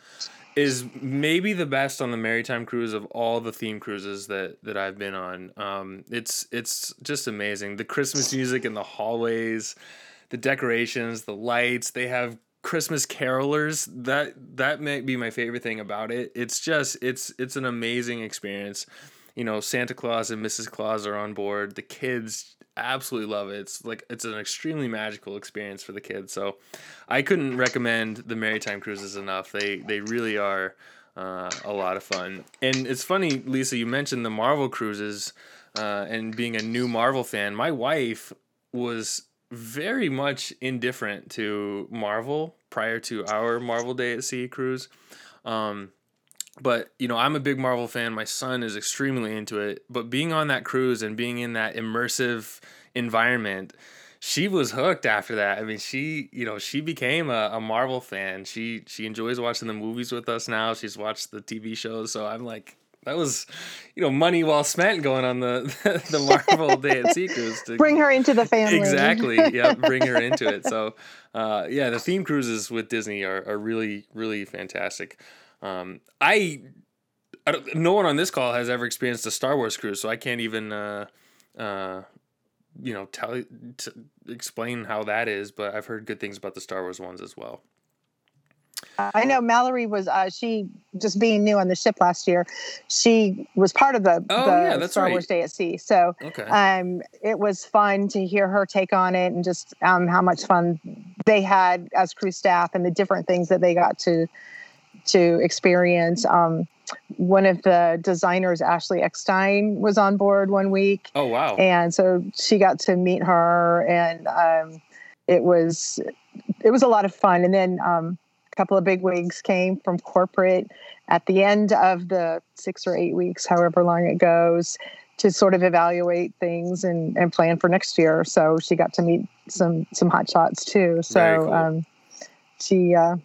is maybe the best on the Merrytime cruise of all the theme cruises that that I've been on. Um, it's it's just amazing. The Christmas music in the hallways, the decorations, the lights. They have Christmas carolers. That that might be my favorite thing about it. It's just it's it's an amazing experience. You know, Santa Claus and Mrs. Claus are on board. The kids absolutely love it. It's like it's an extremely magical experience for the kids. So I couldn't recommend the Merrytime cruises enough. They they really are uh, a lot of fun. And it's funny, Lisa, you mentioned the Marvel cruises uh, and being a new Marvel fan. My wife was very much indifferent to Marvel prior to our Marvel Day at Sea cruise. Um, but you know, I'm a big Marvel fan. My son is extremely into it. But being on that cruise and being in that immersive environment, she was hooked after that. I mean, she, you know, she became a, a Marvel fan. She she enjoys watching the movies with us now. She's watched the TV shows. So I'm like, that was, you know, money well spent going on the the Marvel Day at Sea cruise to bring her into the family. Exactly. Yeah, bring her into it. So, uh, yeah, the theme cruises with Disney are, are really, really fantastic. Um, I, I don't, no one on this call has ever experienced a Star Wars cruise, so I can't even, uh, uh, you know, tell to explain how that is. But I've heard good things about the Star Wars ones as well. I know Mallory was uh, she just being new on the ship last year. She was part of the, Oh, the yeah, that's Star right. Wars Day at Sea. So Okay. um, it was fun to hear her take on it and just um, how much fun they had as crew staff and the different things that they got to to experience. Um, one of the designers, Ashley Eckstein, was on board one week, oh wow. and so she got to meet her, and um, it was it was a lot of fun. And then um, a couple of big wigs came from corporate at the end of the six or eight weeks, however long it goes, to sort of evaluate things and, and plan for next year. So she got to meet some some hot shots too. So cool. um, she. Uh,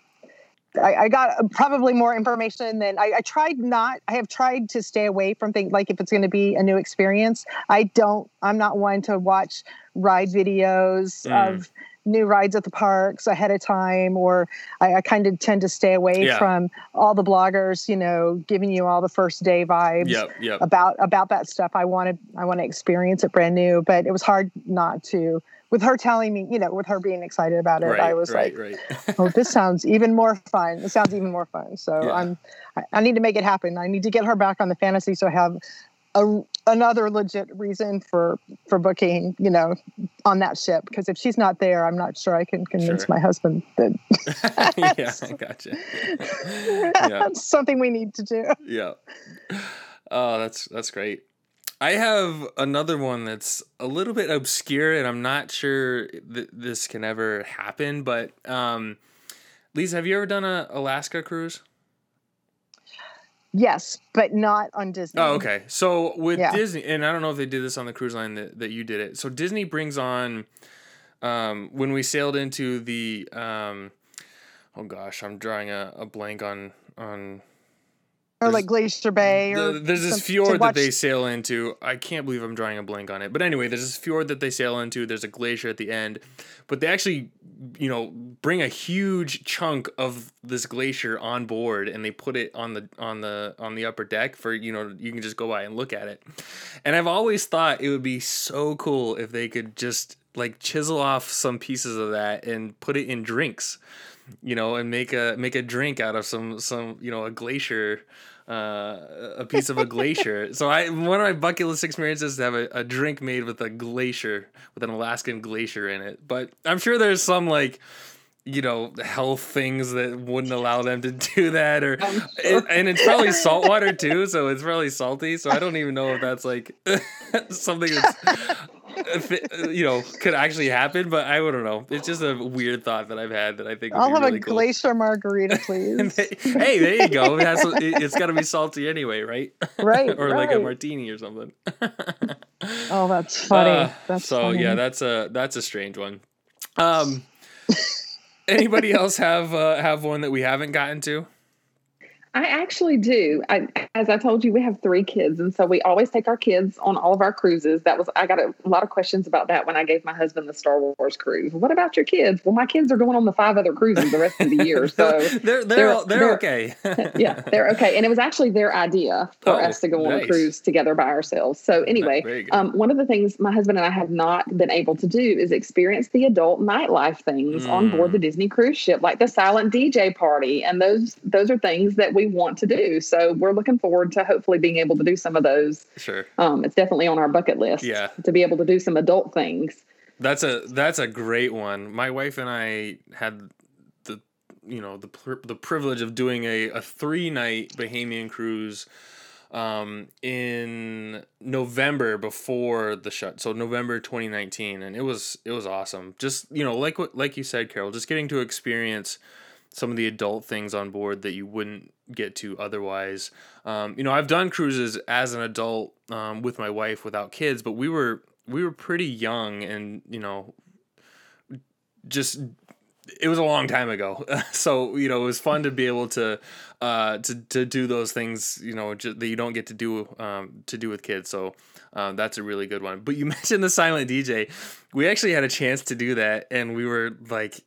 I, I got probably more information than I, I tried not. I have tried to stay away from things like if it's going to be a new experience. I don't. I'm not one to watch ride videos Mm. of new rides at the parks ahead of time, or I, I kind of tend to stay away Yeah. from all the bloggers. You know, giving you all the first day vibes Yep. Yep. about about that stuff. I wanted I want to experience it brand new, but it was hard not to. With her telling me, you know, with her being excited about it, Right. I was right. like, right. oh, this sounds even more fun. It sounds even more fun. So Yeah. I'm, I, need to make it happen. I need to get her back on the fantasy so I have a, another legit reason for for booking, you know, on that ship. Because if she's not there, I'm not sure I can convince Sure. my husband that yeah. I gotcha. yeah. that's something we need to do. yeah. Oh, that's that's great. I have another one that's a little bit obscure, and I'm not sure that this can ever happen. But um, Lisa, have you ever done a Alaska cruise? Yes, but not on Disney. Oh, okay. So with Yeah. Disney, and I don't know if they did this on the cruise line that, that you did it. So Disney brings on, um, when we sailed into the, um, oh gosh, I'm drawing a, a blank on on. Or like Glacier Bay or the- there's this fjord that they sail into. I can't believe I'm drawing a blank on it. But anyway, there's this fjord that they sail into. There's a glacier at the end, but they actually, you know, bring a huge chunk of this glacier on board and they put it on the on the on the upper deck for you know you can just go by and look at it. And I've always thought it would be so cool if they could just like chisel off some pieces of that and put it in drinks you know, and make a make a drink out of some some you know a glacier, uh, a piece of a glacier. So I one of my bucket list experiences is to have a, a drink made with a glacier with an Alaskan glacier in it. But I'm sure there's some like you know health things that wouldn't allow them to do that or it, and it's probably salt water too so it's probably salty so i don't even know if that's like something that's you know could actually happen but i don't know it's just a weird thought that i've had that i think I'll have really a cool. glacier margarita, please. hey there you go That's, it- it's got to be salty anyway right right. or like a martini or something Oh, that's funny. Uh, that's so funny. yeah that's a that's a strange one um anybody else have uh, have one that we haven't gotten to I actually do. I, as I told you, we have three kids, and so we always take our kids on all of our cruises. That was I got a, lot of questions about that when I gave my husband the Star Wars cruise. What about your kids? Well, my kids are going on the five other cruises the rest of the year, so they're they're they're- all- they're, they're- okay yeah, they're okay. And it was actually their idea for Oh, us to go on nice. a cruise together by ourselves. So anyway, um, one of the things my husband and I have not been able to do is experience the adult nightlife things on Mm. board the Disney cruise ship, like the silent DJ party, and those those are things that we want to do. So we're looking forward to hopefully being able to do some of those. sure Um, it's definitely on our bucket list. Yeah. to be able to do some adult things. That's a that's a great one. My wife and I had the you know the the privilege of doing a, a three night Bahamian cruise um in November before the shut so November 2019 and it was it was awesome just you know like what like you said Carol just getting to experience some of the adult things on board that you wouldn't get to otherwise. Um, you know, I've done cruises as an adult um, with my wife without kids, but we were we were pretty young, and you know, just it was a long time ago. so you know, it was fun to be able to uh, to to do those things. You know, ju- that you don't get to do um, to do with kids. So. Um, that's a really good one. But you mentioned the silent DJ. We actually had a chance to do that, and we were like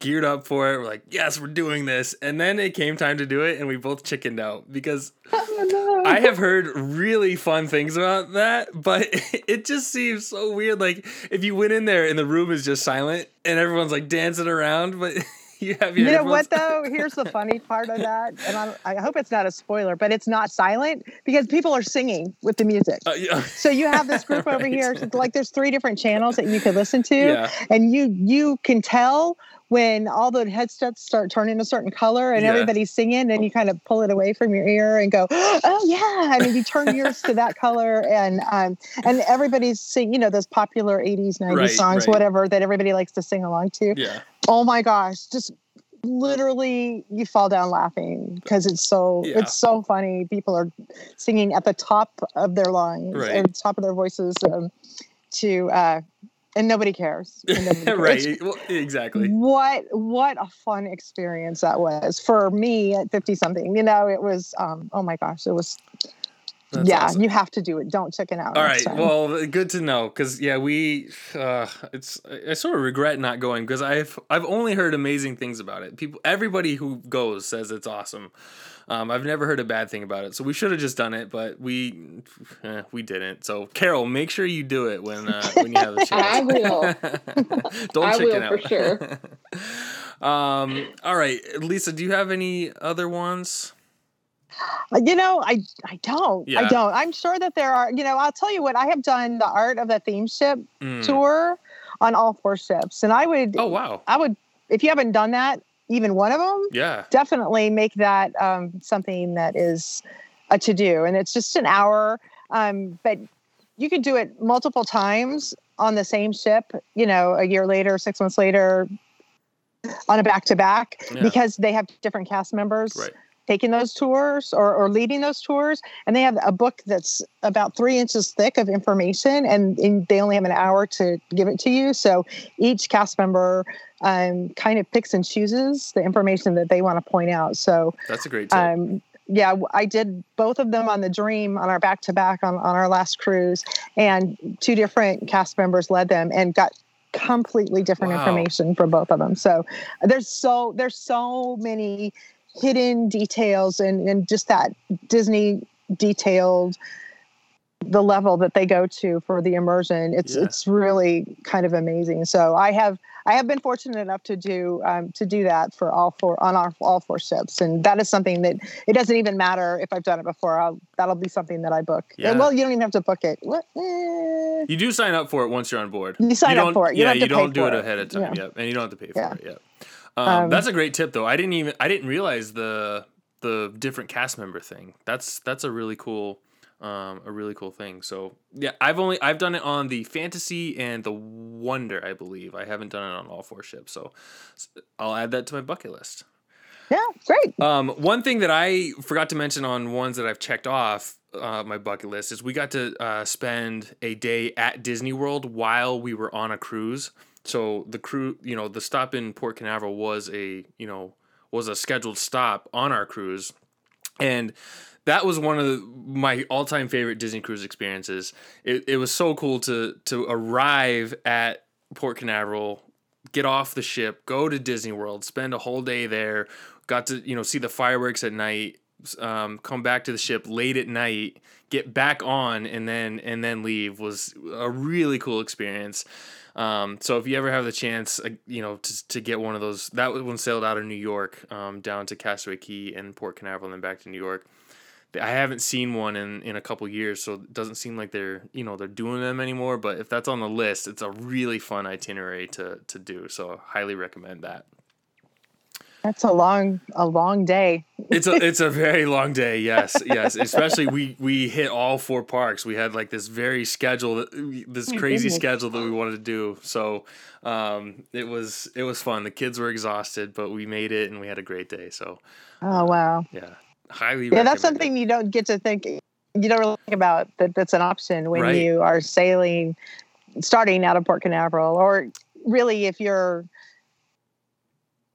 geared up for it. We're like, yes, we're doing this. And then it came time to do it, and we both chickened out because Oh, no. I have heard really fun things about that, but it just seems so weird. Like if you went in there and the room is just silent and everyone's like dancing around, but you have your You know what though? Here's the funny part of that, and I, I hope it's not a spoiler, but it's not silent because people are singing with the music. Uh, yeah. So you have this group over here, so like there's three different channels that you could listen to, Yeah. and you you can tell when all the headsets start turning a certain color and Yeah. everybody's singing, and you kind of pull it away from your ear and go, oh yeah, and you turn yours to that color, and um and everybody's sing, you know, those popular 80s, 90s Right, songs, right. whatever that everybody likes to sing along to Yeah. oh my gosh just literally you fall down laughing because it's so Yeah. it's so funny people are singing at the top of their lungs Right. or top of their voices um, to uh and nobody cares, And nobody cares. right. Well, exactly. what what a fun experience that was for me at 50 something you know it was um oh my gosh it was That's yeah awesome. you have to do it don't chicken out All right. time. Well, good to know because yeah, we uh, it's I sort of regret not going because I've I've only heard amazing things about it. People, everybody who goes says it's awesome. Um, I've never heard a bad thing about it, so we should have just done it, but we eh, we didn't. So Carol, make sure you do it when uh, when you have a chance. I will. Don't I chicken will out for sure. um. All right, Lisa, do you have any other ones? Uh, You know, I I don't. Yeah. I don't. I'm sure that there are. You know, I'll tell you what. I have done the art of the theme ship Mm. tour on all four ships, and I would. Oh wow. I would. If you haven't done that, even one of them, Yeah. definitely make that um, something that is a to do. And it's just an hour. Um, but you can do it multiple times on the same ship. You know, a year later, six months later, on a back to back because they have different cast members. Right. Taking those tours or, or leading those tours, and they have a book that's about three inches thick of information, and, and they only have an hour to give it to you. So each cast member um, kind of picks and chooses the information that they want to point out. So That's a great tip. um, yeah, I did both of them on the Dream on our back to back on our last cruise, and two different cast members led them and got completely different Wow. information for both of them. So there's so there's so many hidden details and and just that Disney detailed the level that they go to for the immersion it's Yeah. it's really kind of amazing so i have i have been fortunate enough to do um, to do that for all four on our all four ships and that is something that it doesn't even matter if i've done it before I'll, that'll be something that i book Yeah. well you don't even have to book it what? Eh. You do sign up for it once you're on board. You sign up don't- for it. You yeah, don't have you to don't do it it. ahead of time. Yeah. Yep, and you don't have to pay for Yeah. it. Yep. Um, Um, that's a great tip, though. I didn't even I didn't realize the the different cast member thing. That's that's a really cool um, a really cool thing. So yeah, I've only I've done it on the fantasy and the wonder, I believe. I haven't done it on all four ships, so I'll add that to my bucket list. yeah great Um, one thing that I forgot to mention on ones that I've checked off uh, my bucket list is we got to uh, spend a day at Disney World while we were on a cruise. So the crew, you know, the stop in Port Canaveral was a, you know, was a scheduled stop on our cruise, and that was one of the, my all-time favorite Disney cruise experiences. It, it was so cool to to arrive at Port Canaveral, get off the ship, go to Disney World, spend a whole day there, got to you know see the fireworks at night, um, come back to the ship late at night, get back on, and then and then leave was a really cool experience. Um, so if you ever have the chance, uh, you know, to, to get one of those, that one sailed out of New York um, down to Castaway Cay and Port Canaveral and then back to New York. I haven't seen one in, in a couple years, so it doesn't seem like they're you know they're doing them anymore. But if that's on the list, it's a really fun itinerary to to do. So I highly recommend that. That's a long a long day It's a it's a very long day. Yes, yes. Especially we we hit all four parks. We had like this very schedule, this crazy schedule that we wanted to do. So um, it was it was fun. The kids were exhausted, but we made it and we had a great day. So oh wow yeah, highly. yeah that's it. something you don't get to think you don't really think about that that's an option when Right. you are sailing starting out of port canaveral or really if you're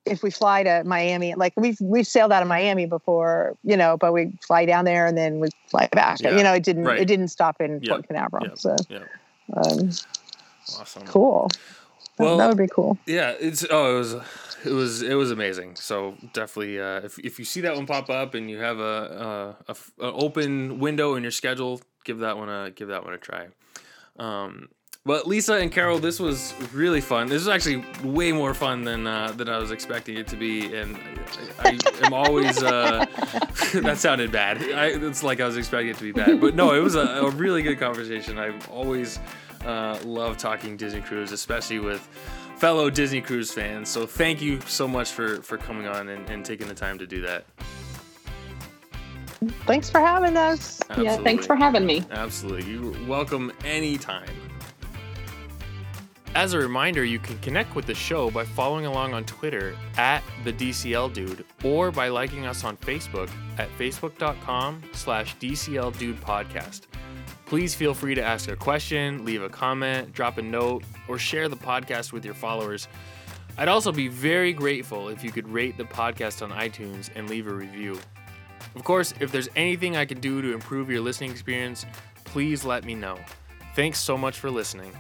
if we fly to miami like we've we've sailed out of miami before you know but we fly down there and then we fly back Yeah. you know it didn't Right. it didn't stop in Yeah. port canaveral Yeah. so Yeah, um, awesome. cool Well, that would be cool Yeah, it's oh, it was it was it was amazing. So definitely, uh, if if you see that one pop up and you have a, a, a an open window in your schedule, give that one a give that one a try. Um, but Lisa and Carol, this was really fun. This was actually way more fun than uh, than I was expecting it to be, and I, I am always uh, that sounded bad. I, it's like I was expecting it to be bad, but no, it was a, a really good conversation. I've always uh, loved talking Disney Cruise, especially with fellow Disney Cruise fans. So thank you so much for for coming on and, and taking the time to do that. thanks for having us Yeah, thanks for having me. Absolutely. You're welcome anytime. As a reminder, you can connect with the show by following along on Twitter at the DCL Dude or by liking us on Facebook at facebook.com slash DCL Dude Podcast. Please feel free to ask a question, leave a comment, drop a note, or share the podcast with your followers. I'd also be very grateful if you could rate the podcast on iTunes and leave a review. Of course, if there's anything I can do to improve your listening experience, please let me know. Thanks so much for listening.